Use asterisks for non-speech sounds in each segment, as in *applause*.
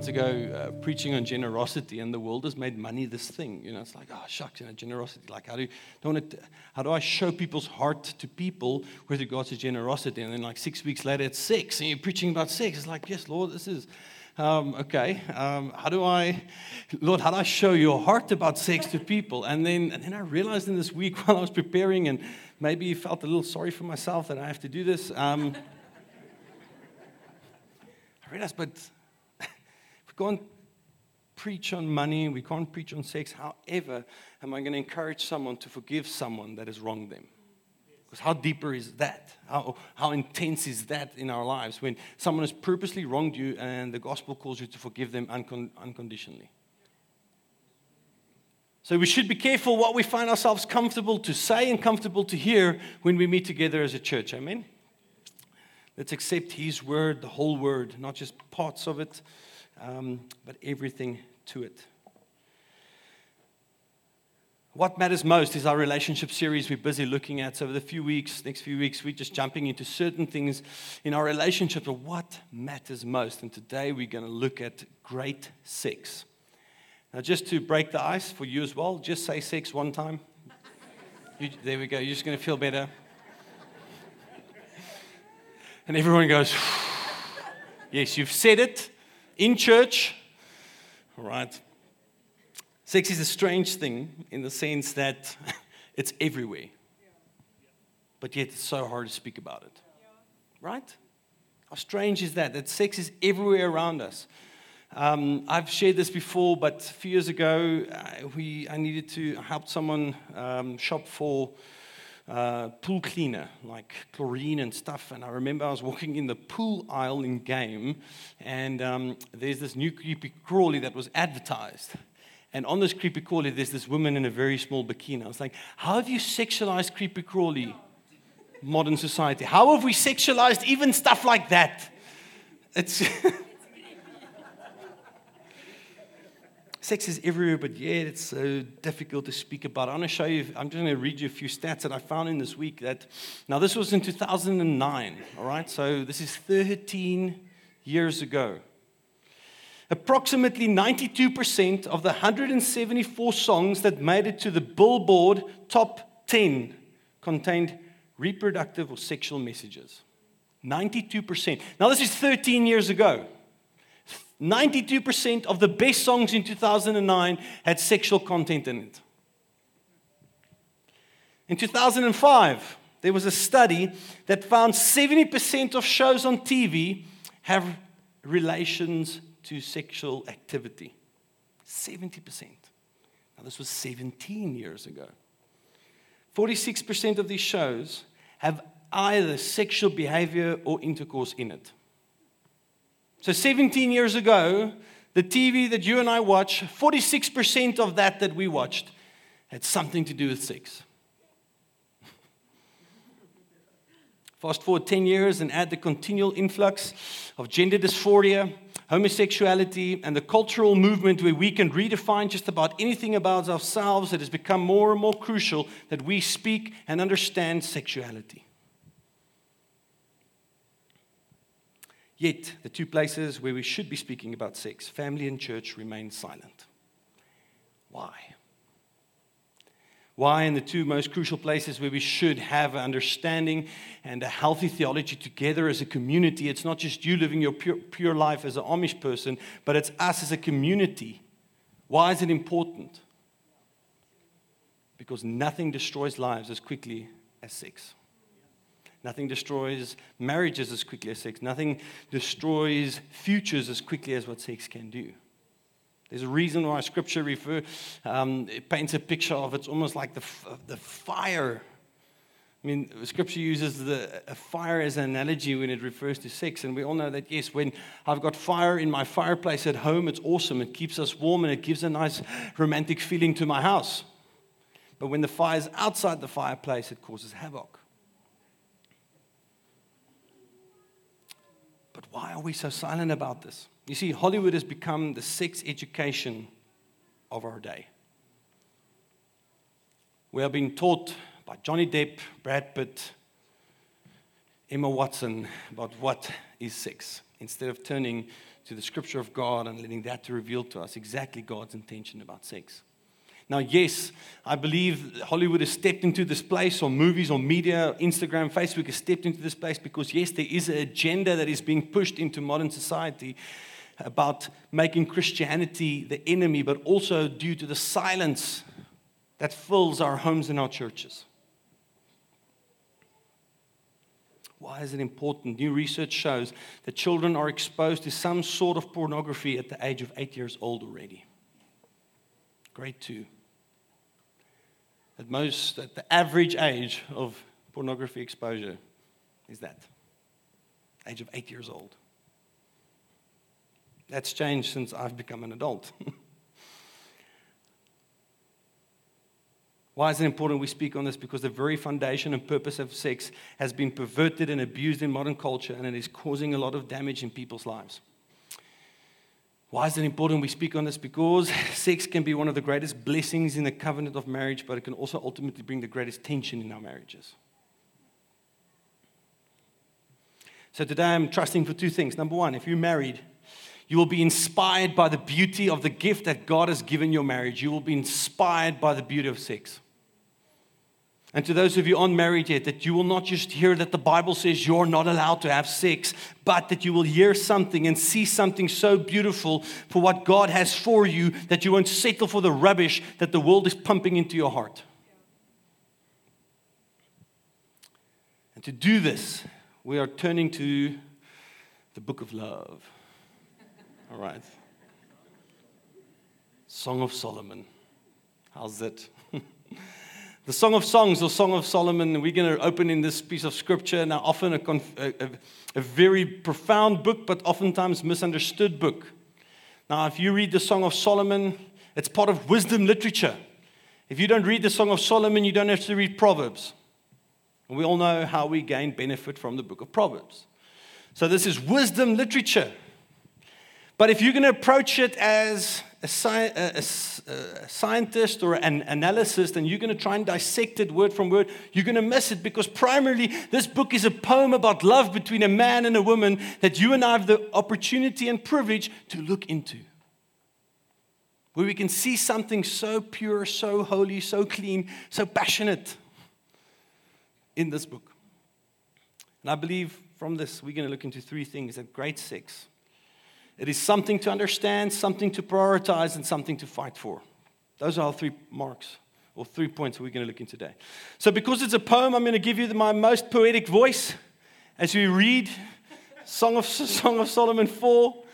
months ago uh, preaching on generosity, and the world has made money this thing. You know, it's like, oh shucks, you know, generosity. Like, how do don't it, how do I show people's heart to people with regards to generosity? And then, like six weeks later, it's sex, and you're preaching about sex. It's like, yes, Lord, this is um, okay. Um, how do I, Lord, how do I show your heart about sex to people? And then, and then I realized in this week *laughs* while I was preparing, and maybe felt a little sorry for myself that I have to do this. Um, *laughs* I realized, but can't preach on money, we can't preach on sex. However, am I going to encourage someone to forgive someone that has wronged them? Because how deeper is that? How, how intense is that in our lives when someone has purposely wronged you and the gospel calls you to forgive them uncon- unconditionally? So we should be careful what we find ourselves comfortable to say and comfortable to hear when we meet together as a church. Amen? Let's accept His word, the whole word, not just parts of it, um, but everything to it. What matters most is our relationship series we're busy looking at. So, over the few weeks, next few weeks, we're just jumping into certain things in our relationship of what matters most. And today we're going to look at great sex. Now, just to break the ice for you as well, just say sex one time. You, there we go. You're just going to feel better. And everyone goes, *sighs* Yes, you've said it in church. All right. Sex is a strange thing in the sense that *laughs* it's everywhere. But yet it's so hard to speak about it. Right? How strange is that? That sex is everywhere around us. Um, I've shared this before, but a few years ago, we, I needed to help someone um, shop for uh, pool cleaner, like chlorine and stuff. And I remember I was walking in the pool aisle in game, and um, there's this new creepy crawly that was advertised. And on this creepy crawly, there's this woman in a very small bikini. I was like, how have you sexualized creepy crawly modern society? How have we sexualized even stuff like that? It's. *laughs* Sex is everywhere, but yet it's so difficult to speak about. I want to show you, I'm just going to read you a few stats that I found in this week. That Now, this was in 2009, all right? So this is 13 years ago. Approximately 92% of the 174 songs that made it to the Billboard top 10 contained reproductive or sexual messages. 92%. Now, this is 13 years ago. 92% of the best songs in 2009 had sexual content in it. In 2005, there was a study that found 70% of shows on TV have relations to sexual activity. 70%. Now, this was 17 years ago. 46% of these shows have either sexual behavior or intercourse in it. So 17 years ago, the TV that you and I watch, 46% of that that we watched had something to do with sex. *laughs* Fast forward 10 years and add the continual influx of gender dysphoria, homosexuality, and the cultural movement where we can redefine just about anything about ourselves, it has become more and more crucial that we speak and understand sexuality. Yet, the two places where we should be speaking about sex, family and church, remain silent. Why? Why, in the two most crucial places where we should have an understanding and a healthy theology together as a community, it's not just you living your pure, pure life as an Amish person, but it's us as a community. Why is it important? Because nothing destroys lives as quickly as sex. Nothing destroys marriages as quickly as sex. Nothing destroys futures as quickly as what sex can do. There's a reason why Scripture refer, um, paints a picture of it's almost like the, the fire. I mean, Scripture uses the fire as an analogy when it refers to sex, and we all know that yes, when I've got fire in my fireplace at home, it's awesome. It keeps us warm and it gives a nice romantic feeling to my house. But when the fire's outside the fireplace, it causes havoc. Why are we so silent about this? You see, Hollywood has become the sex education of our day. We are being taught by Johnny Depp, Brad Pitt, Emma Watson about what is sex instead of turning to the scripture of God and letting that to reveal to us exactly God's intention about sex. Now, yes, I believe Hollywood has stepped into this place, or movies, or media, Instagram, Facebook has stepped into this place because, yes, there is an agenda that is being pushed into modern society about making Christianity the enemy, but also due to the silence that fills our homes and our churches. Why is it important? New research shows that children are exposed to some sort of pornography at the age of eight years old already. Grade two. At most, at the average age of pornography exposure is that age of eight years old. That's changed since I've become an adult. *laughs* Why is it important we speak on this? Because the very foundation and purpose of sex has been perverted and abused in modern culture, and it is causing a lot of damage in people's lives. Why is it important we speak on this? Because *laughs* sex can be one of the greatest blessings in the covenant of marriage, but it can also ultimately bring the greatest tension in our marriages. So today I'm trusting for two things. Number one, if you're married, you will be inspired by the beauty of the gift that God has given your marriage. You will be inspired by the beauty of sex. And to those of you unmarried yet, that you will not just hear that the Bible says you're not allowed to have sex, but that you will hear something and see something so beautiful for what God has for you that you won't settle for the rubbish that the world is pumping into your heart. And to do this, we are turning to the book of love. All right. Song of Solomon. How's it? The Song of Songs or Song of Solomon, we're going to open in this piece of scripture. Now, often a, conf- a, a, very profound book, but oftentimes misunderstood book. Now, if you read the Song of Solomon, it's part of wisdom literature. If you don't read the Song of Solomon, you don't have to read Proverbs. We all know how we gain benefit from the book of Proverbs. So, this is wisdom literature. But if you're going to approach it as a, sci- a, a, a scientist or an analyst and you're going to try and dissect it word from word, you're going to miss it because primarily this book is a poem about love between a man and a woman that you and I have the opportunity and privilege to look into. Where we can see something so pure, so holy, so clean, so passionate in this book. And I believe from this, we're going to look into three things that great sex it is something to understand, something to prioritize, and something to fight for. Those are our three marks or three points we're going to look in today. So, because it's a poem, I'm going to give you my most poetic voice as we read Song of, *laughs* Song of Solomon 4.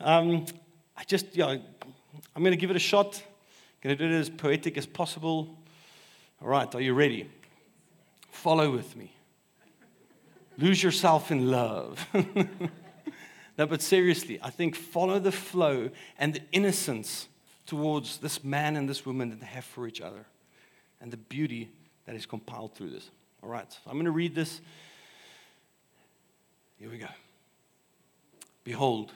Um, I just, yeah, I'm going to give it a shot. I'm going to do it as poetic as possible. All right, are you ready? Follow with me. Lose yourself in love. *laughs* No, but seriously, I think follow the flow and the innocence towards this man and this woman that they have for each other and the beauty that is compiled through this. All right, so I'm going to read this. Here we go. Behold,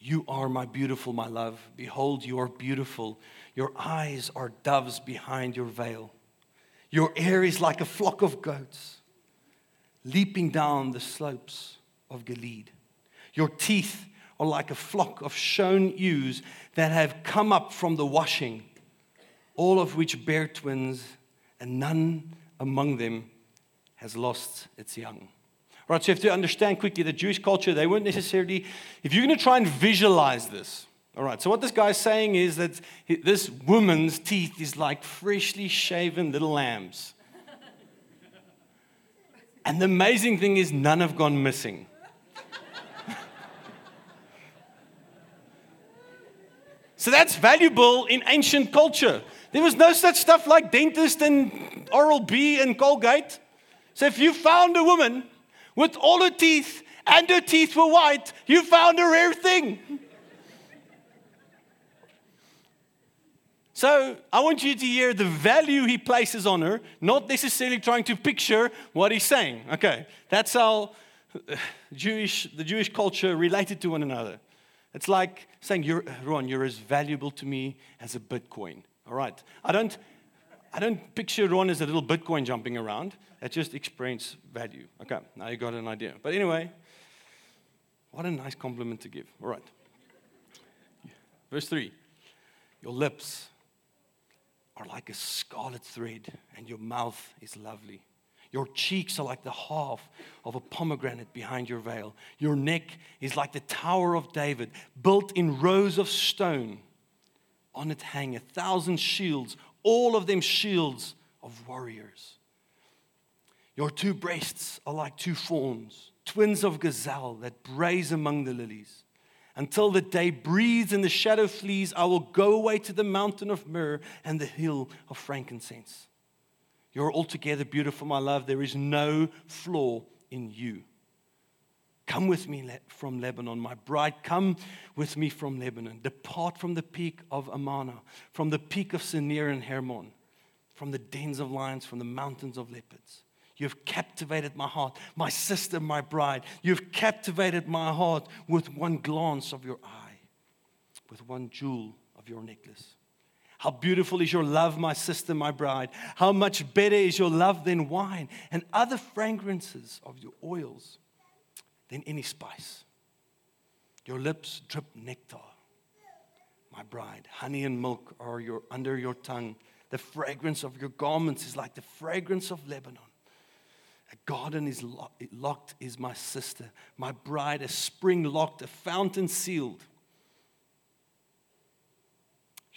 you are my beautiful, my love. Behold, you are beautiful. Your eyes are doves behind your veil. Your hair is like a flock of goats leaping down the slopes of Gilead. Your teeth are like a flock of shone ewes that have come up from the washing, all of which bear twins, and none among them has lost its young. Right, so you have to understand quickly the Jewish culture, they weren't necessarily, if you're going to try and visualize this, all right, so what this guy's saying is that this woman's teeth is like freshly shaven little lambs. and the amazing thing is, none have gone missing. So that's valuable in ancient culture. There was no such stuff like dentist and Oral B and Colgate. So if you found a woman with all her teeth and her teeth were white, you found a rare thing. So I want you to hear the value he places on her, not necessarily trying to picture what he's saying. Okay, that's how Jewish, the Jewish culture related to one another. It's like saying, you're, Ron, you're as valuable to me as a Bitcoin. All right. I don't, I don't picture Ron as a little Bitcoin jumping around. It just explains value. Okay, now you got an idea. But anyway, what a nice compliment to give. All right. Verse 3 Your lips are like a scarlet thread, and your mouth is lovely. Your cheeks are like the half of a pomegranate behind your veil. Your neck is like the Tower of David, built in rows of stone. On it hang a thousand shields, all of them shields of warriors. Your two breasts are like two fawns, twins of gazelle that braze among the lilies. Until the day breathes and the shadow flees, I will go away to the mountain of myrrh and the hill of frankincense. You're altogether beautiful, my love. There is no flaw in you. Come with me from Lebanon, my bride. Come with me from Lebanon. Depart from the peak of Amana, from the peak of Senir and Hermon, from the dens of lions, from the mountains of leopards. You've captivated my heart, my sister, my bride. You've captivated my heart with one glance of your eye, with one jewel of your necklace. How beautiful is your love, my sister, my bride. How much better is your love than wine and other fragrances of your oils than any spice. Your lips drip nectar, my bride. Honey and milk are your, under your tongue. The fragrance of your garments is like the fragrance of Lebanon. A garden is locked is my sister, my bride, a spring locked, a fountain sealed.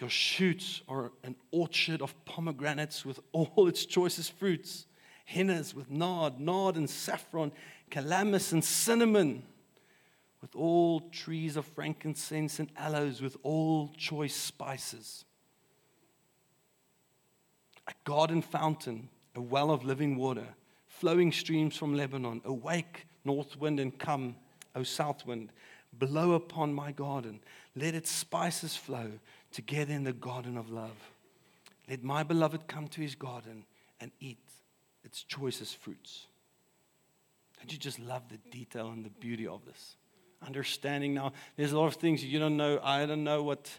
Your shoots are an orchard of pomegranates with all its choicest fruits, hennas with nard, nard and saffron, calamus and cinnamon, with all trees of frankincense and aloes, with all choice spices. A garden fountain, a well of living water, flowing streams from Lebanon. Awake, north wind, and come, O south wind. Blow upon my garden. Let its spices flow together in the garden of love. Let my beloved come to his garden and eat its choicest fruits. Don't you just love the detail and the beauty of this? Understanding now, there's a lot of things you don't know. I don't know what,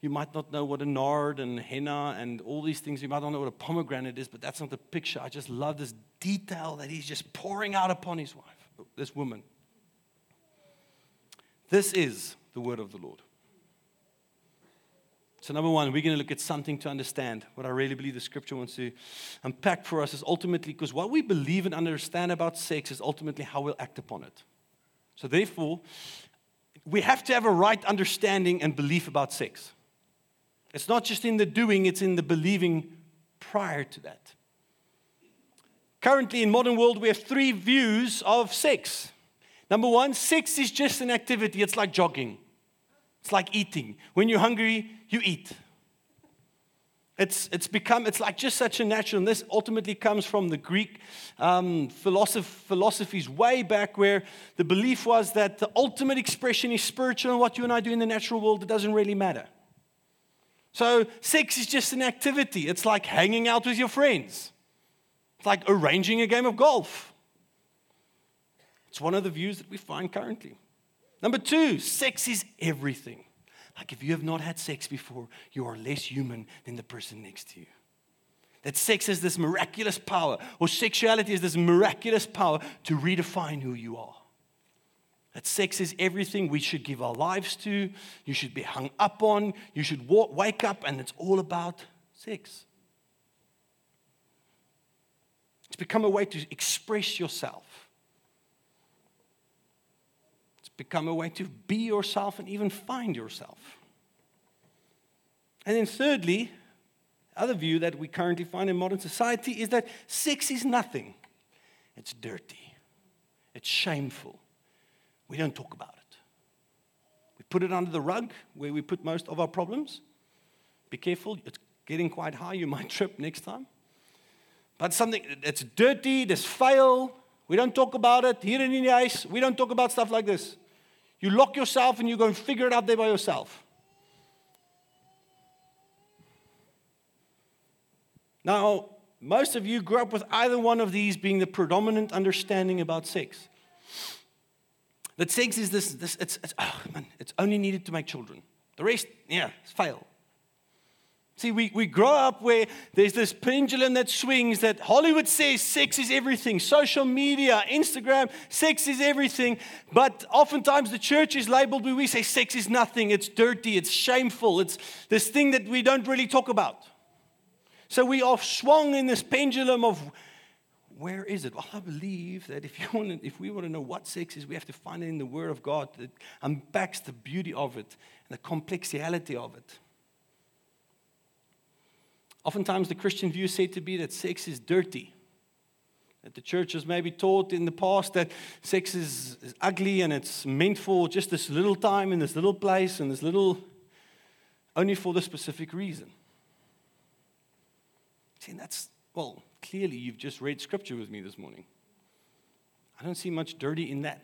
you might not know what a nard and henna and all these things. You might not know what a pomegranate is, but that's not the picture. I just love this detail that he's just pouring out upon his wife, this woman. This is the word of the Lord. So, number one, we're going to look at something to understand. What I really believe the scripture wants to unpack for us is ultimately because what we believe and understand about sex is ultimately how we'll act upon it. So, therefore, we have to have a right understanding and belief about sex. It's not just in the doing, it's in the believing prior to that. Currently, in modern world, we have three views of sex. Number one, sex is just an activity. It's like jogging. It's like eating. When you're hungry, you eat. It's, it's become, it's like just such a natural, and this ultimately comes from the Greek um, philosoph- philosophies way back where the belief was that the ultimate expression is spiritual, and what you and I do in the natural world, it doesn't really matter. So, sex is just an activity. It's like hanging out with your friends, it's like arranging a game of golf. It's one of the views that we find currently. Number two, sex is everything. Like if you have not had sex before, you are less human than the person next to you. That sex has this miraculous power, or sexuality has this miraculous power to redefine who you are. That sex is everything we should give our lives to, you should be hung up on, you should walk, wake up, and it's all about sex. It's become a way to express yourself. Become a way to be yourself and even find yourself. And then, thirdly, other view that we currently find in modern society is that sex is nothing. It's dirty. It's shameful. We don't talk about it. We put it under the rug where we put most of our problems. Be careful, it's getting quite high. You might *laughs* trip next time. But something that's dirty, that's fail. We don't talk about it. Here in the ice, we don't talk about stuff like this. You lock yourself and you go and figure it out there by yourself. Now, most of you grew up with either one of these being the predominant understanding about sex. That sex is this, this it's, it's, oh man, it's only needed to make children. The rest, yeah, it's fail. See, we, we grow up where there's this pendulum that swings that Hollywood says sex is everything, social media, Instagram, sex is everything. But oftentimes the church is labeled where we say sex is nothing, it's dirty, it's shameful, it's this thing that we don't really talk about. So we are swung in this pendulum of where is it? Well, I believe that if, you *laughs* want to, if we want to know what sex is, we have to find it in the Word of God that unpacks the beauty of it and the complexity of it. Oftentimes, the Christian view is said to be that sex is dirty. That the church has maybe taught in the past that sex is, is ugly and it's meant for just this little time in this little place and this little, only for the specific reason. See, that's, well, clearly you've just read scripture with me this morning. I don't see much dirty in that.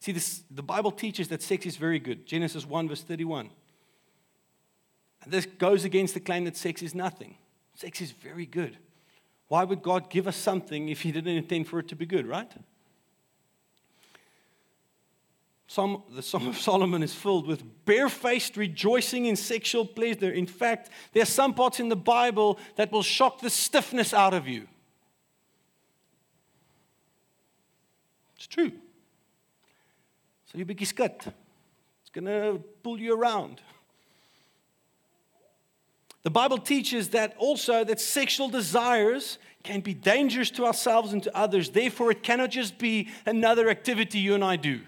See, this, the Bible teaches that sex is very good. Genesis 1, verse 31. This goes against the claim that sex is nothing. Sex is very good. Why would God give us something if He didn't intend for it to be good, right? Psalm, the Song of Solomon is filled with barefaced rejoicing in sexual pleasure. In fact, there are some parts in the Bible that will shock the stiffness out of you. It's true. So you be skit. It's going to pull you around. The Bible teaches that also that sexual desires can be dangerous to ourselves and to others. Therefore, it cannot just be another activity you and I do.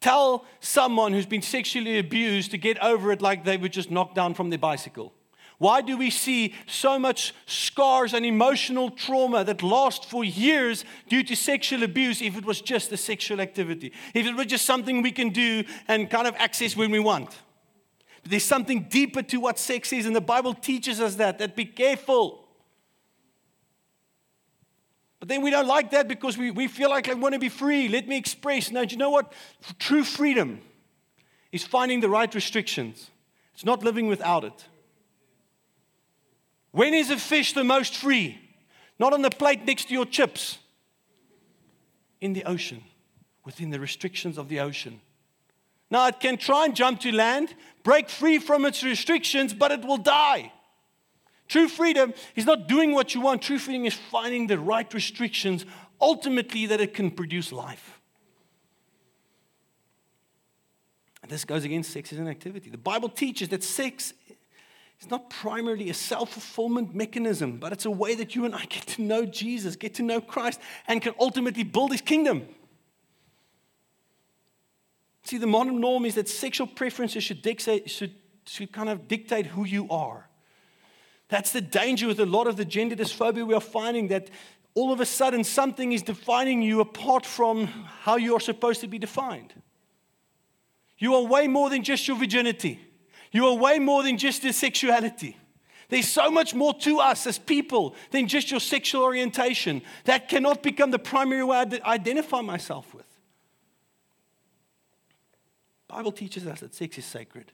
Tell someone who's been sexually abused to get over it like they were just knocked down from their bicycle. Why do we see so much scars and emotional trauma that last for years due to sexual abuse if it was just a sexual activity? If it was just something we can do and kind of access when we want? There's something deeper to what sex is, and the Bible teaches us that, that be careful. But then we don't like that because we, we feel like I want to be free. Let me express. Now, do you know what? True freedom is finding the right restrictions, it's not living without it. When is a fish the most free? Not on the plate next to your chips, in the ocean, within the restrictions of the ocean. Now, it can try and jump to land, break free from its restrictions, but it will die. True freedom is not doing what you want. True freedom is finding the right restrictions, ultimately, that it can produce life. And this goes against sex as an activity. The Bible teaches that sex is not primarily a self fulfillment mechanism, but it's a way that you and I get to know Jesus, get to know Christ, and can ultimately build his kingdom. See, the modern norm is that sexual preferences should, dictate, should, should kind of dictate who you are. That's the danger with a lot of the gender dysphoria we are finding that all of a sudden something is defining you apart from how you are supposed to be defined. You are way more than just your virginity. You are way more than just your sexuality. There's so much more to us as people than just your sexual orientation. That cannot become the primary way I identify myself with. Bible teaches us that sex is sacred.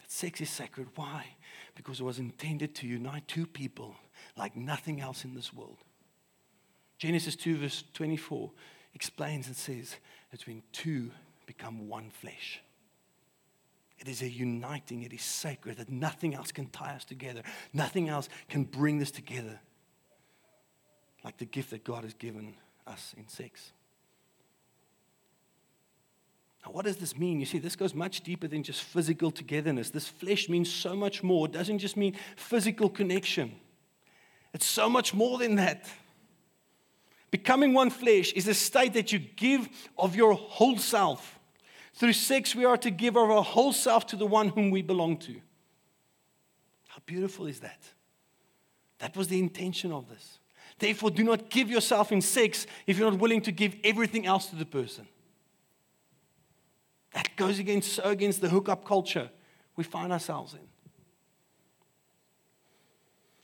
That sex is sacred. Why? because it was intended to unite two people like nothing else in this world. Genesis 2, verse 24 explains and says, that when two become one flesh. It is a uniting, it is sacred, that nothing else can tie us together. Nothing else can bring this together like the gift that God has given us in sex. Now, what does this mean? You see, this goes much deeper than just physical togetherness. This flesh means so much more. It doesn't just mean physical connection, it's so much more than that. Becoming one flesh is a state that you give of your whole self. Through sex, we are to give of our whole self to the one whom we belong to. How beautiful is that? That was the intention of this. Therefore, do not give yourself in sex if you're not willing to give everything else to the person. That goes against so against the hookup culture we find ourselves in.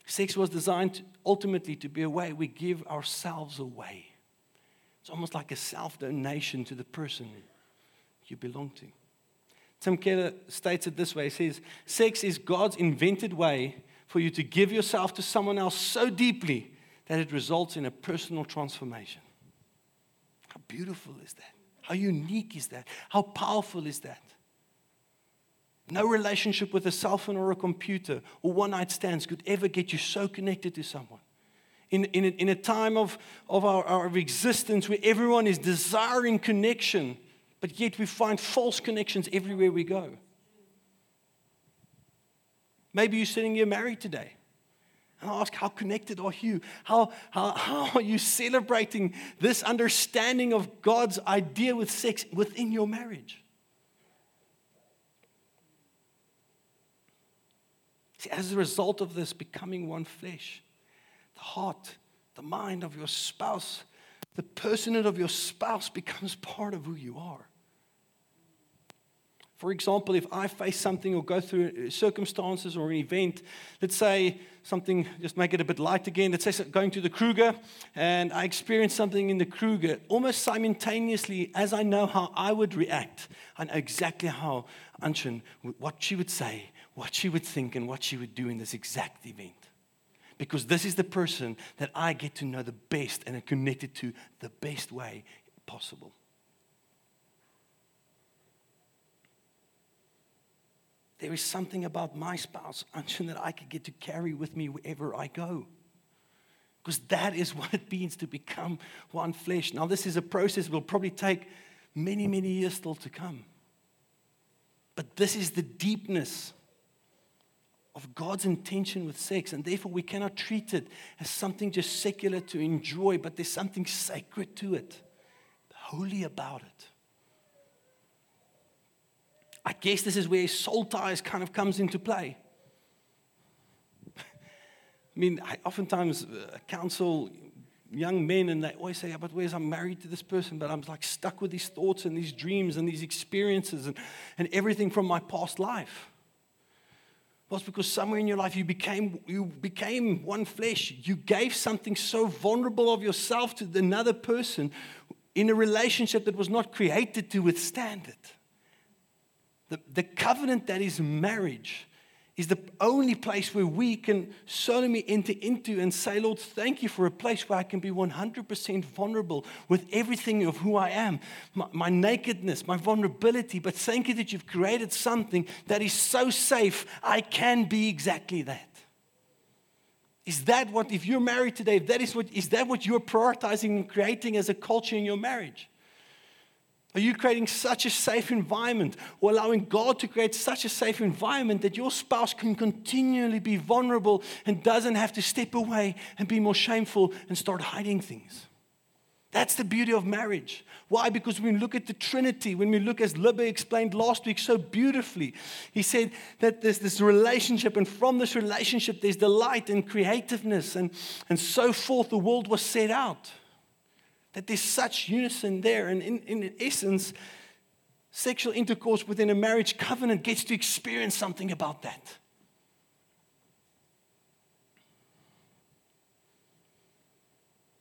Sex was designed ultimately to be a way we give ourselves away. It's almost like a self donation to the person you belong to. Tim Keller states it this way He says, Sex is God's invented way for you to give yourself to someone else so deeply that it results in a personal transformation. How beautiful is that? How unique is that? How powerful is that? No relationship with a cell phone or a computer or one night stands could ever get you so connected to someone. In, in, a, in a time of, of our, our existence where everyone is desiring connection, but yet we find false connections everywhere we go. Maybe you're sitting here married today. And I ask, how connected are you? How, how, how are you celebrating this understanding of God's idea with sex within your marriage? See, as a result of this becoming one flesh, the heart, the mind of your spouse, the personhood of your spouse becomes part of who you are. For example, if I face something or go through circumstances or an event, let's say something, just make it a bit light again, let's say going to the Kruger, and I experience something in the Kruger, almost simultaneously, as I know how I would react, I know exactly how Anshin, what she would say, what she would think, and what she would do in this exact event. Because this is the person that I get to know the best and are connected to the best way possible. There is something about my spouse, Anshin, that I could get to carry with me wherever I go. Because that is *laughs* what it means to become one flesh. Now, this is a process that will probably take many, many years still to come. But this is the deepness of God's intention with sex, and therefore we cannot treat it as something just secular to enjoy, but there's something sacred to it, holy about it. I guess this is where soul ties kind of comes into play. I mean, I oftentimes uh, counsel young men and they always say, but where's I'm married to this person, but I'm like stuck with these thoughts and these dreams and these experiences and, and everything from my past life. Well, it's because somewhere in your life you became, you became one flesh. You gave something so vulnerable of yourself to another person in a relationship that was not created to withstand it. The, the covenant that is marriage is the only place where we can solemnly enter into and say, Lord, thank you for a place where I can be 100% vulnerable with everything of who I am, my, my, nakedness, my vulnerability. But thank you that you've created something that is so safe, I can be exactly that. Is that what, if you're married today, if that is what, is that what you're prioritizing and creating as a culture in your marriage? Are you creating such a safe environment or allowing God to create such a safe environment that your spouse can continually be vulnerable and doesn't have to step away and be more shameful and start hiding things? That's the beauty of marriage. Why? Because when we look at the Trinity, when we look, as Libbe explained last week so beautifully, he said that there's this relationship, and from this relationship, there's delight and creativeness, and, and so forth. The world was set out that there's such unison there. And in, in essence, sexual intercourse within a marriage covenant gets to experience something about that.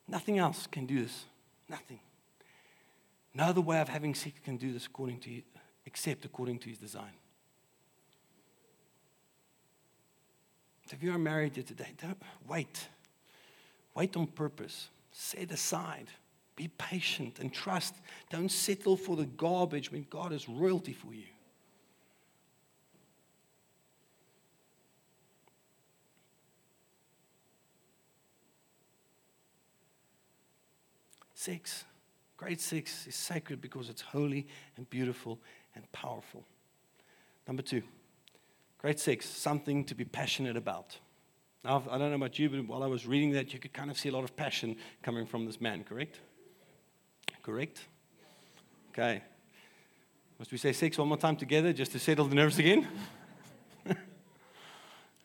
Nothing else can do this. Nothing. No other way of having sex can do this according to, except according to his design. So if you are married here today, don't wait. Wait on purpose. Set aside be patient and trust. Don't settle for the garbage when God has royalty for you. Six, grade six is sacred because it's holy and beautiful and powerful. Number two, grade six, something to be passionate about. Now, I don't know about you, but while I was reading that, you could kind of see a lot of passion coming from this man, correct? Correct? Okay. Must we say six one more time together just to settle the nerves again? *laughs*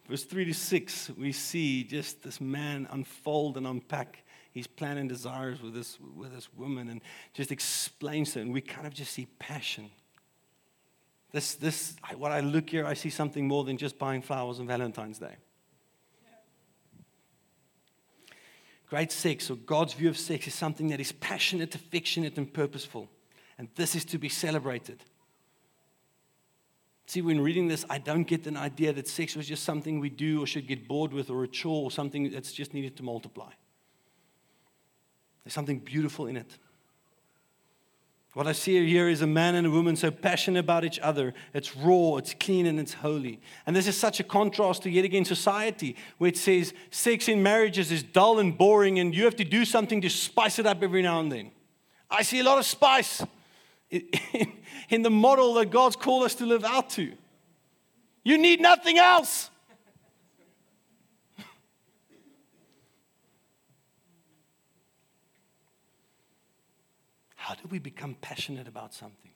Verse 3 to 6, we see just this man unfold and unpack his plan and desires with this, with this woman and just explains it. And we kind of just see passion. This, this, what I look here, I see something more than just buying flowers on Valentine's Day. Great sex, or God's view of sex, is something that is passionate, affectionate, and purposeful. And this is to be celebrated. See, when reading this, I don't get an idea that sex was just something we do or should get bored with or a chore or something that's just needed to multiply. There's something beautiful in it. What I see here is a man and a woman so passionate about each other. It's raw, it's clean, and it's holy. And this is such a contrast to yet again society, it says sex in marriages is dull and boring, and you have to do something to spice it up every now and then. I see a lot of spice *laughs* in the model that God's called us to live out to. You need nothing else. How do we become passionate about something?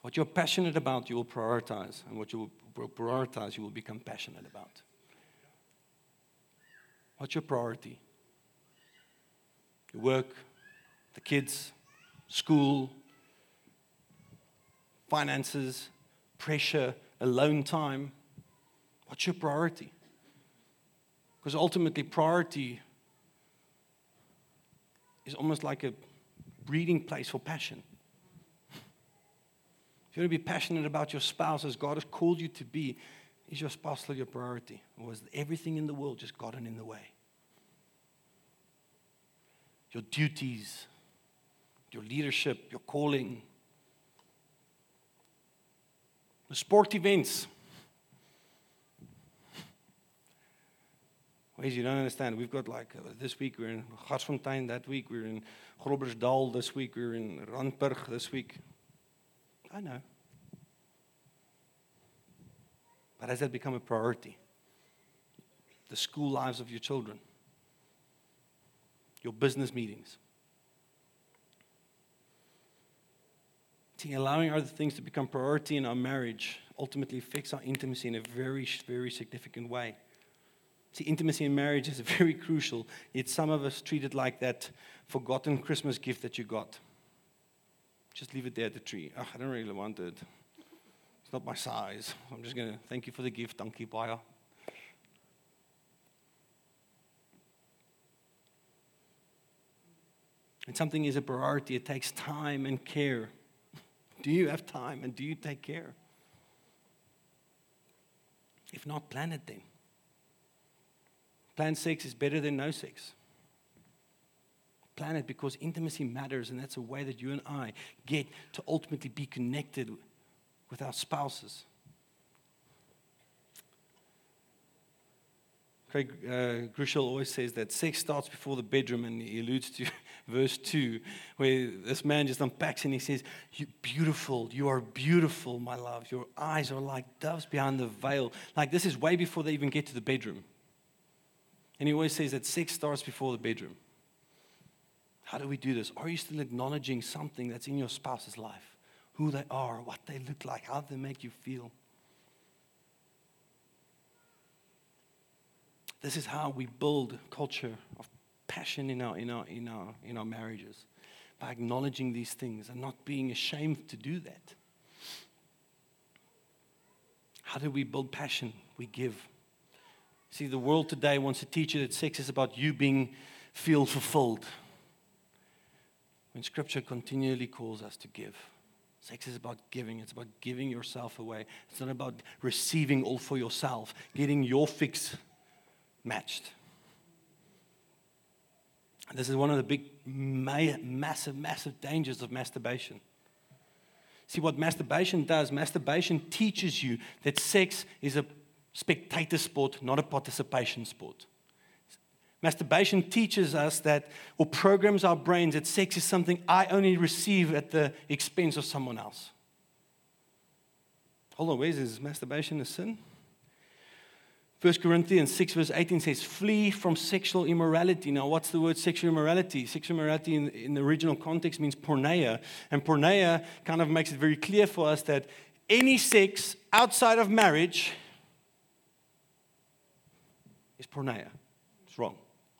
What you're passionate about, you will prioritize. And what you will prioritize, you will become passionate about. What's your priority? Your work, the kids, school, finances, pressure, alone time. What's your priority? Because ultimately, priority is almost like a breeding place for passion. If you want to be passionate about your spouse as God has called you to be, is your spouse still your priority? Or has everything in the world just gotten in the way? Your duties, your leadership, your calling, the sport events, ways you don't understand. We've got like uh, this week we're in Garsfontein, that week we're in Groblersdal, this week we're in Randburg, this week. I know. But has that become a priority? The school lives of your children, your business meetings. See, allowing other things to become priority in our marriage ultimately affects our intimacy in a very, very significant way. See, intimacy in marriage is *laughs* very crucial. Yet some of us treat it like that forgotten Christmas gift that you got. Just leave it there at the tree. Oh, I don't really want it. It's not my size. I'm just going to thank you for the gift. Donkey buyer. And something is a priority. It takes time and care. *laughs* Do you have time and do you take care? If not, plan it then. Plan sex is better than no sex. Plan it because intimacy matters, and that's a way that you and I get to ultimately be connected with our spouses. Craig uh, Groeschel always says that sex starts before the bedroom, and he alludes to *laughs* verse 2, where this man just unpacks and he says, You beautiful, you are beautiful, my love. Your eyes are like doves behind the veil. Like this is way before they even get to the bedroom. And he always says that sex starts before the bedroom. How do we do this? Are you still acknowledging something that's in your spouse's life? Who they are, what they look like, how they make you feel? This is how we build culture of passion in our, in our, in our, in our marriages by acknowledging these things and not being ashamed to do that. How do we build passion? We give. See, the world today wants to teach you that sex is about you being feel fulfilled. When Scripture continually calls us to give. Sex is about giving. It's about giving yourself away. It's not about receiving all for yourself, getting your fix matched. This is one of the big, massive, massive dangers of masturbation. See, what masturbation does, masturbation teaches you that sex is a spectator sport, not a participation sport. Masturbation teaches us that, or programs our brains that sex is something I only receive at the expense of someone else. Hold on, where's is masturbation a sin? 1 Corinthians 6, verse 18 says, Flee from sexual immorality. Now, what's the word sexual immorality? Sexual immorality in, in the original context means porneia. And porneia kind of makes it very clear for us that any sex outside of marriage is porneia. It's wrong.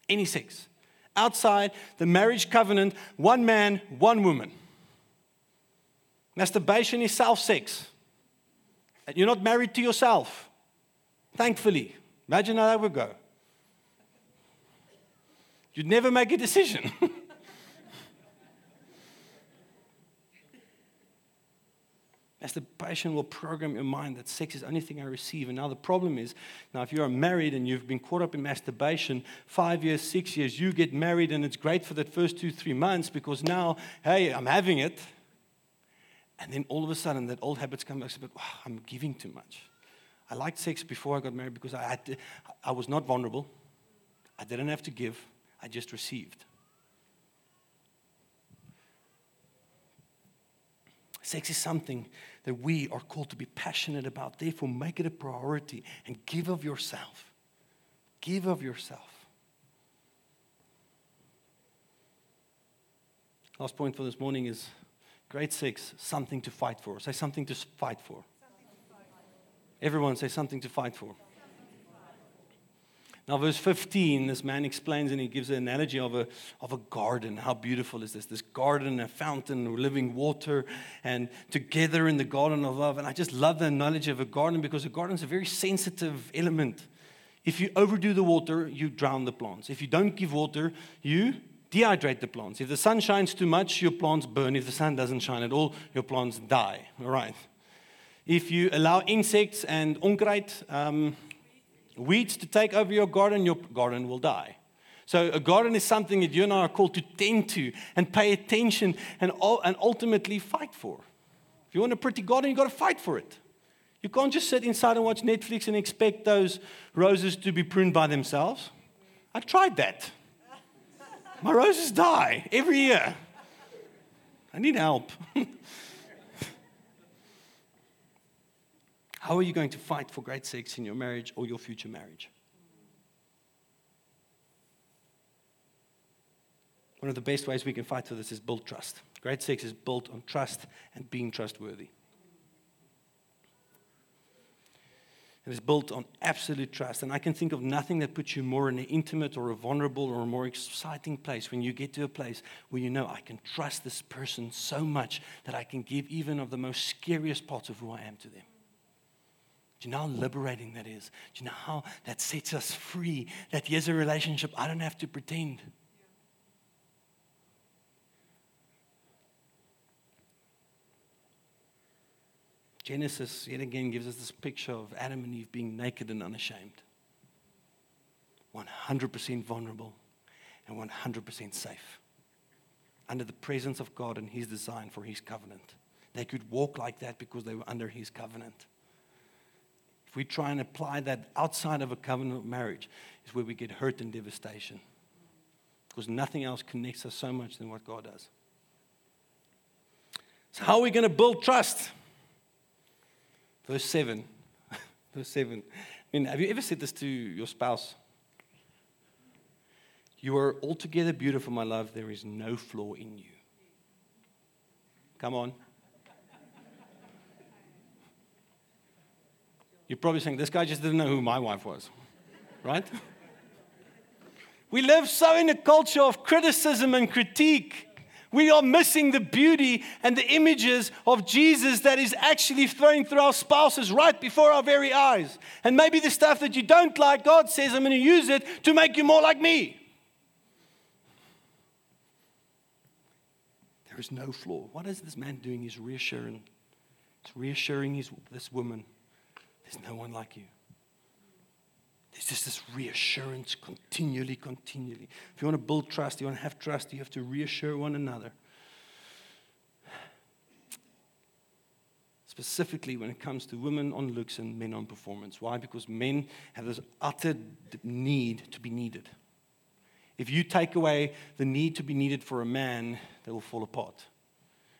Any sex. Outside the marriage covenant, one man, one woman. Masturbation is self sex. You're not married to yourself. Thankfully. Imagine how that would go. You'd never make a decision. *laughs* Masturbation will program your mind that sex is the only thing I receive. And now the problem is, now if you are married and you've been caught up in masturbation, five years, six years, you get married and it's great for that first two, three months because now, hey, I'm having it. And then all of a sudden, that old habits come back. But oh, ah, I'm giving too much. I liked sex before I got married because I, had to, I was not vulnerable. I didn't have to give. I just received. Sex is something that we are called to be passionate about. Therefore, make it a priority and give of yourself. Give of yourself. Last point for this morning is great sex, something to fight for. Say something to fight for. Everyone say something to fight for. Now, verse 15, this man explains and he gives an analogy of a, of a garden. How beautiful is this? This garden, a fountain, living water, and together in the garden of love. And I just love the analogy of a garden because a garden is a very sensitive element. If you overdo the water, you drown the plants. If you don't give water, you dehydrate the plants. If the sun shines too much, your plants burn. If the sun doesn't shine at all, your plants die. All right. If you allow insects and onkruid, um, weeds to take over your garden, your garden will die. So, a garden is something that you and I are called to tend to and pay attention and, and ultimately fight for. If you want a pretty garden, you've got to fight for it. You can't just sit inside and watch Netflix and expect those roses to be pruned by themselves. I tried that. My roses die every year. I need help. *laughs* How are you going to fight for great sex in your marriage or your future marriage? One of the best ways we can fight for this is build trust. Great sex is built on trust and being trustworthy. It is built on absolute trust. And I can think of nothing that puts you more in an intimate or a vulnerable or a more exciting place when you get to a place where you know I can trust this person so much that I can give even of the most scariest parts of who I am to them. Do you know how liberating that is? Do you know how that sets us free? That here's a relationship, I don't have to pretend. Genesis, yet again, gives us this picture of Adam and Eve being naked and unashamed, 100% vulnerable and 100% safe under the presence of God and His design for His covenant. They could walk like that because they were under His covenant. If we try and apply that outside of a covenant marriage, is where we get hurt and devastation. Because nothing else connects us so much than what God does. So, how are we going to build trust? Verse 7. *laughs* Verse 7. I mean, have you ever said this to your spouse? You are altogether beautiful, my love. There is no flaw in you. Come on. You're probably saying, this guy just didn't know who my wife was, right? we live so in a culture of criticism and critique. We are missing the beauty and the images of Jesus that is actually flowing through our spouses right before our very eyes. And maybe the stuff that you don't like, God says, I'm going to use it to make you more like me. There is no flaw. What is this man doing? He's reassuring. He's reassuring his, this woman there's no one like you. There's just this reassurance continually, continually. If you want to build trust, you want to have trust, you have to reassure one another. Specifically, when it comes to women on looks and men on performance. Why? Because men have this utter need to be needed. If you take away the need to be needed for a man, they will fall apart.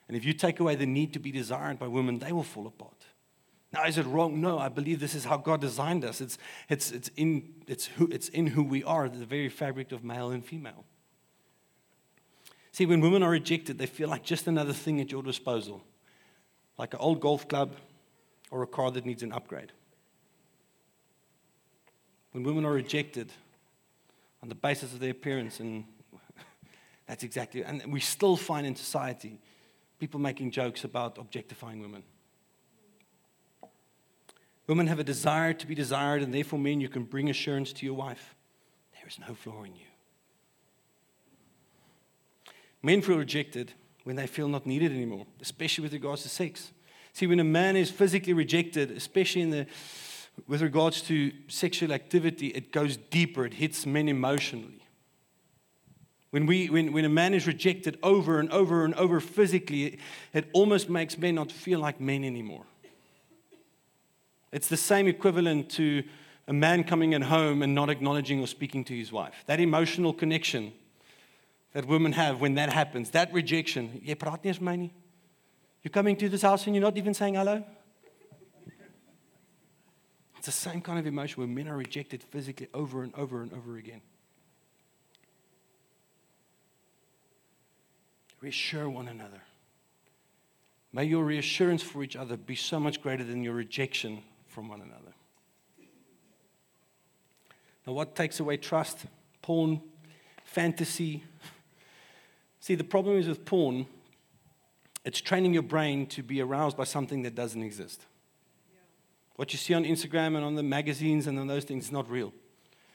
And if you take away the need to be desired by women, they will fall apart. Now, is it wrong? No, I believe this is how God designed us. It's, it's, it's, in, it's, who, it's in who we are, the very fabric of male and female. See, when women are rejected, they feel like just another thing at your disposal, like an old golf club or a car that needs an upgrade. When women are rejected on the basis of their appearance, and *laughs* that's exactly, and we still find in society people making jokes about objectifying women. Women have a desire to be desired, and therefore, men, you can bring assurance to your wife. There is no flaw in you. Men feel rejected when they feel not needed anymore, especially with regards to sex. See, when a man is physically rejected, especially in the, with regards to sexual activity, it goes deeper, it hits men emotionally. When, we, when, when a man is rejected over and over and over physically, it, it almost makes men not feel like men anymore. It's the same equivalent to a man coming at home and not acknowledging or speaking to his wife. That emotional connection that women have when that happens, that rejection. You're coming to this house and you're not even saying hello? It's the same kind of emotion where men are rejected physically over and over and over again. Reassure one another. May your reassurance for each other be so much greater than your rejection from one another. Now, what takes away trust? Porn, fantasy. See, the problem is with porn, it's training your brain to be aroused by something that doesn't exist. What you see on Instagram and on the magazines and on those things is not real.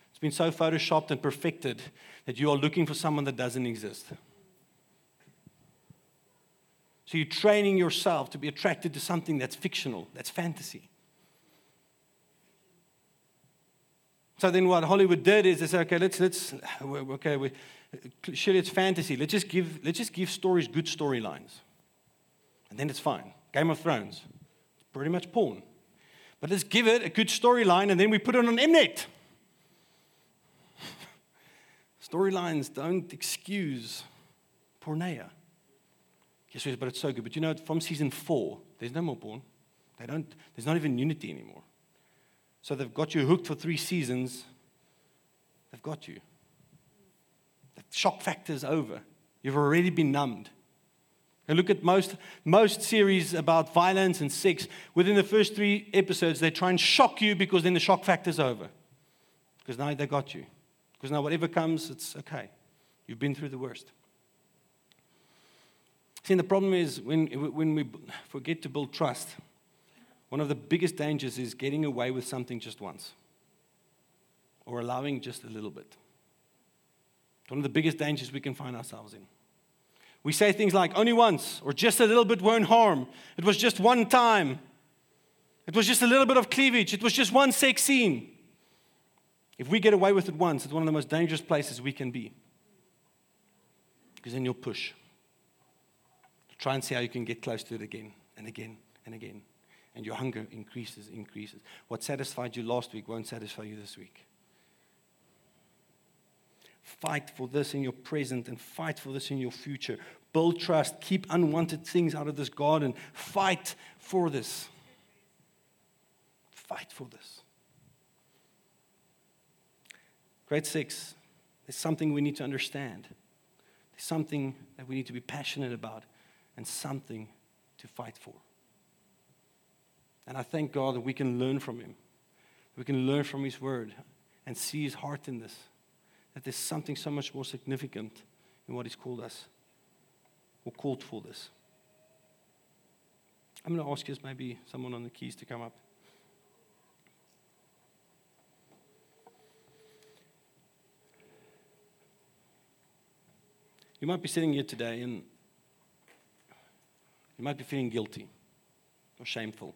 It's been so photoshopped and perfected that you are looking for someone that doesn't exist. So you're training yourself to be attracted to something that's fictional, that's fantasy. So then what Hollywood did is they said, okay, let's, let's, okay, we, surely it's fantasy. Let's just give, let's just give stories good storylines. And then it's fine. Game of Thrones, pretty much porn. But let's give it a good storyline and then we put it on Mnet. *laughs* Storylines don't excuse porneia. Yes, but it's so good. But you know, from season four, there's no more porn. They don't, there's not even unity anymore. So they've got you hooked for three seasons. They've got you. The shock factor's over. You've already been numbed. And look at most, most series about violence and sex. Within the first three episodes, they try and shock you because then the shock factor's over. Because now they got you. Because now whatever comes, it's okay. You've been through the worst. See, the problem is when, when we forget to build trust, one of the biggest dangers is getting away with something just once or allowing just a little bit. It's One of the biggest dangers we can find ourselves in. We say things like, only once, or just a little bit won't harm. It was just one time. It was just a little bit of cleavage. It was just one sex scene. If we get away with it once, it's one of the most dangerous places we can be. Because then you'll push. Try and see how you can get close to it again and again and again and your hunger increases, increases. What satisfied you last week won't satisfy you this week. Fight for this in your present and fight for this in your future. Build trust. Keep unwanted things out of this garden. Fight for this. Fight for this. Grade six, there's something we need to understand. There's something that we need to be passionate about and something to fight for. And I thank God that we can learn from him. We can learn from his word and see his heart in this. That there's something so much more significant in what he's called us or called for this. I'm going to ask you maybe someone on the keys to come up. You might be sitting here today and you might be feeling guilty or shameful.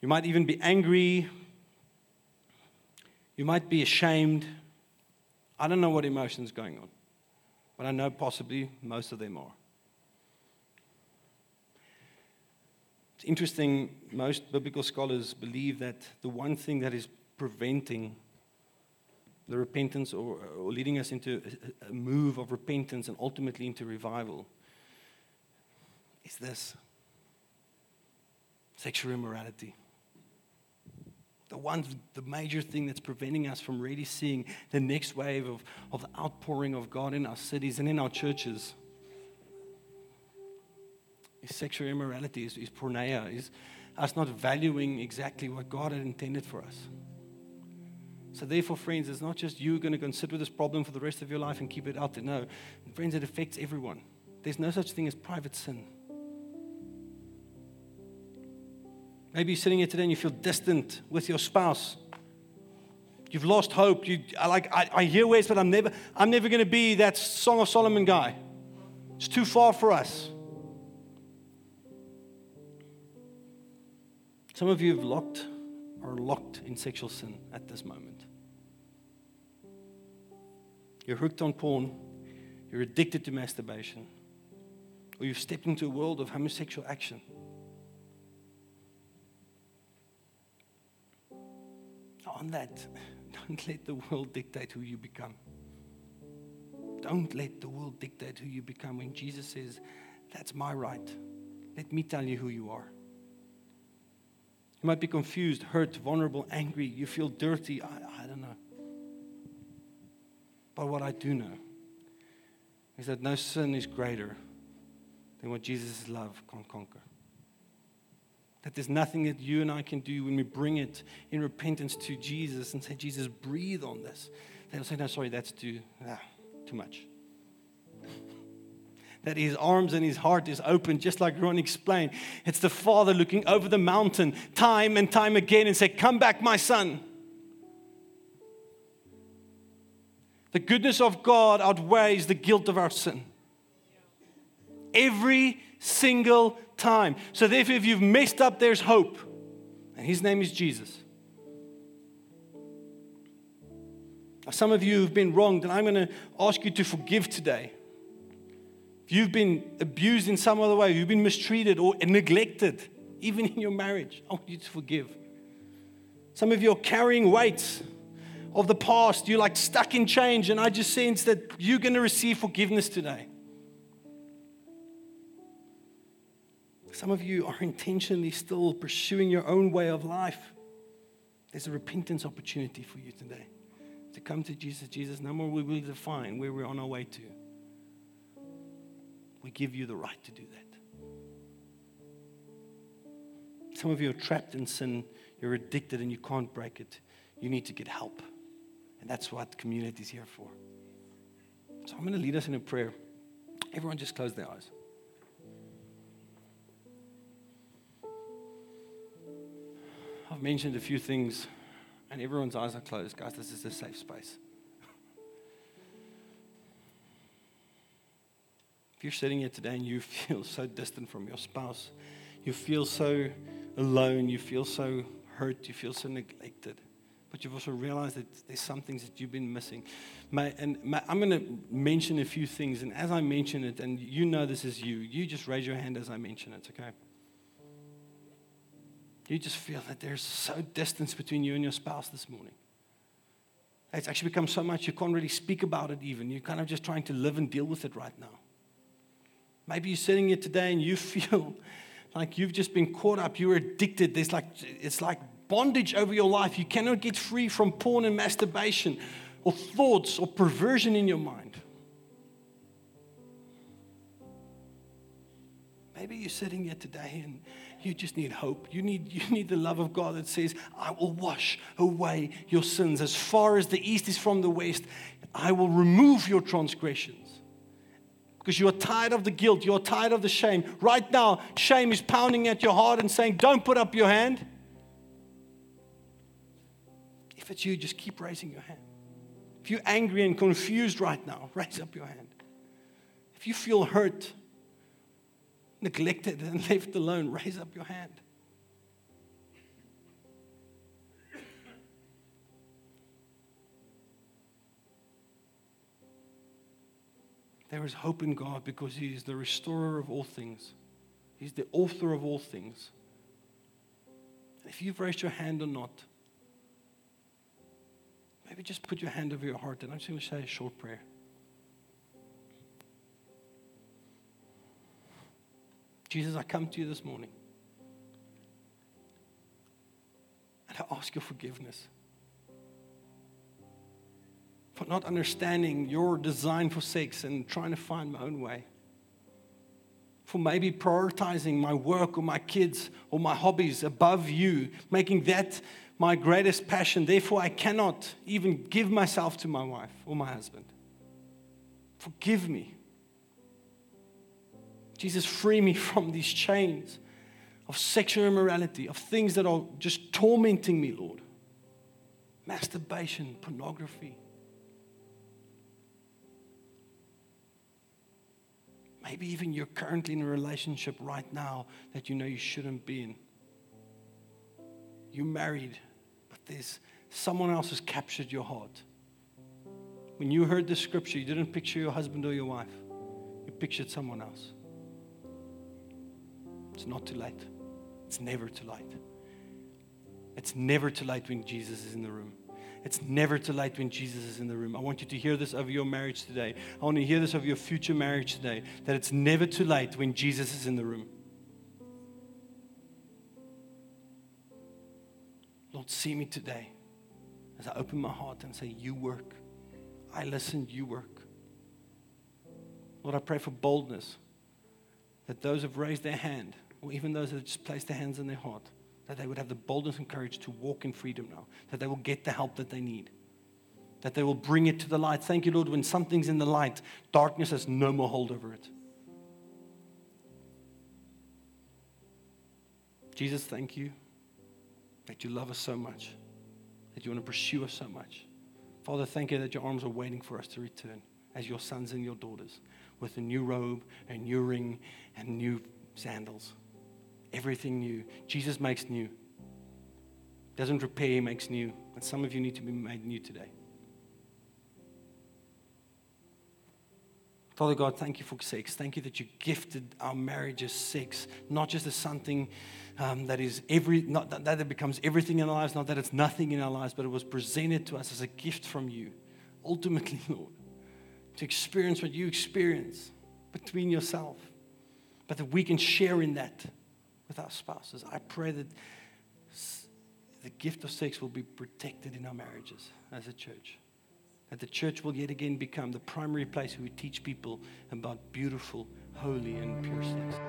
You might even be angry. You might be ashamed. I don't know what emotion's going on, but I know possibly most of them are. It's interesting, most biblical scholars believe that the one thing that is preventing the repentance or, or leading us into a, a move of repentance and ultimately into revival is this sexual immorality the one, the major thing that's preventing us from really seeing the next wave of, of the outpouring of God in our cities and in our churches is sexual immorality, is, is porneia, is us not valuing exactly what God had intended for us. So, therefore, friends, it's not just you going to consider this problem for the rest of your life and keep it out there. No, friends, it affects everyone. There's no such thing as private sin. Maybe you're sitting here today and you feel distant with your spouse. You've lost hope. You, I, like, I, I hear words, but I'm never, I'm never going to be that Song of Solomon guy. It's too far for us. Some of you have locked are locked in sexual sin at this moment. You're hooked on porn, you're addicted to masturbation, or you've stepped into a world of homosexual action. On that, *laughs* don't let the world dictate who you become. Don't let the world dictate who you become when Jesus says, That's my right. Let me tell you who you are. You might be confused, hurt, vulnerable, angry. You feel dirty. I, I don't know. But what I do know is that no sin is greater than what Jesus' love can conquer. That there's nothing that you and I can do when we bring it in repentance to Jesus and say, Jesus, breathe on this. They'll say, no, sorry, that's too, ah, too much *laughs* that his arms and his heart is open, just like Ron explained. It's the Father looking over the mountain time and time again and say, Come back, my son. The goodness of God outweighs the guilt of our sin. Every single time. So, therefore, if you've messed up, there's hope. And his name is Jesus. Some of you have been wronged, and I'm going to ask you to forgive today. If you've been abused in some other way, you've been mistreated or neglected, even in your marriage, I want you to forgive. Some of you are carrying weights of the past. You're like stuck in change, and I just sense that you're going to receive forgiveness today. Some of you are intentionally still pursuing your own way of life. There's a repentance opportunity for you today to come to Jesus. Jesus, no more will we define where we're on our way to we give you the right to do that. Some of you are trapped in sin, you're addicted, and you can't break it. You need to get help. And that's what community is here for. So I'm going to lead us in a prayer. Everyone just close their eyes. I've mentioned a few things, and everyone's eyes are closed. Guys, this is a safe space. *laughs* If you're sitting here today and you feel so distant from your spouse, you feel so alone, you feel so hurt, you feel so neglected, but you've also realized that there's some things that you've been missing. And I'm going to mention a few things, and as I mention it, and you know this is you, you just raise your hand as I mention it, okay? You just feel that there's so distance between you and your spouse this morning. It's actually become so much you can't really speak about it even. You're kind of just trying to live and deal with it right now. Maybe you're sitting here today and you *laughs* feel like you've just been caught up. You're addicted. There's like, it's like bondage over your life. You cannot get free from porn and masturbation or thoughts or perversion in your mind. Maybe you're sitting here today and you just need hope. You need, you need the love of God that says, I will wash away your sins. As far as the east is from the west, I will remove your transgressions because you're tired of the guilt, you're tired of the shame. Right now, shame is pounding at your heart and saying, Don't put up your hand. If it's you, just keep raising your hand. If you're angry and confused right now, raise up your hand. If you feel hurt, *laughs* neglected, and *laughs* left alone, raise up your hand. There is hope in God because He is the restorer of all things, He's the author of all things. If you've raised your hand or not, maybe just put your hand over your heart and I'm just going to say a short prayer. Jesus, I come to you this morning and I ask your forgiveness for not understanding your design for sex and trying to find my own way. For maybe prioritizing my work or my kids or my hobbies above you, making that my greatest passion. Therefore, I cannot even give myself to my wife or my husband. Forgive me. Jesus, free me from these chains of sexual immorality, of things that are just tormenting me, Lord. Masturbation, pornography, Maybe even you're currently in a relationship right now that you know you shouldn't be in. You're married, but there's someone else has captured your heart. When you heard the scripture, you didn't picture your husband or your wife, you pictured someone else. It's not too late. It's never too late. It's never too late when Jesus is in the room. It's never too late when Jesus is in the room. I want you to hear this over your marriage today. I want to hear this over your future marriage today that it's never too late when Jesus is in the room. Lord, see me today as I open my heart and say, You work. I listen, you work. Lord, I pray for boldness that those who've raised their hand, or even those that just placed their hands in their heart, that they would have the boldness and courage to walk in freedom now, that they will get the help that they need, that they will bring it to the light. Thank you, Lord, when something's in the light, darkness has no more hold over it. Jesus, thank you that you love us so much, that you want to pursue us so much. Father, thank you that your arms are waiting for us to return as your sons and your daughters with a new robe, a new ring, and new sandals. Everything new. Jesus makes new. Doesn't repair, he makes new. And some of you need to be made new today. Father God, thank you for sex. Thank you that you gifted our marriages sex, not just as something um, that is every, not that, that it becomes everything in our lives, not that it's nothing in our lives, but it was presented to us as a gift from you. Ultimately, *laughs* Lord, to experience what you experience between yourself, but that we can share in that with our spouses. I pray that the gift of sex will be protected in our marriages as a church. That the church will yet again become the primary place where we teach people about beautiful, holy, and pure sex.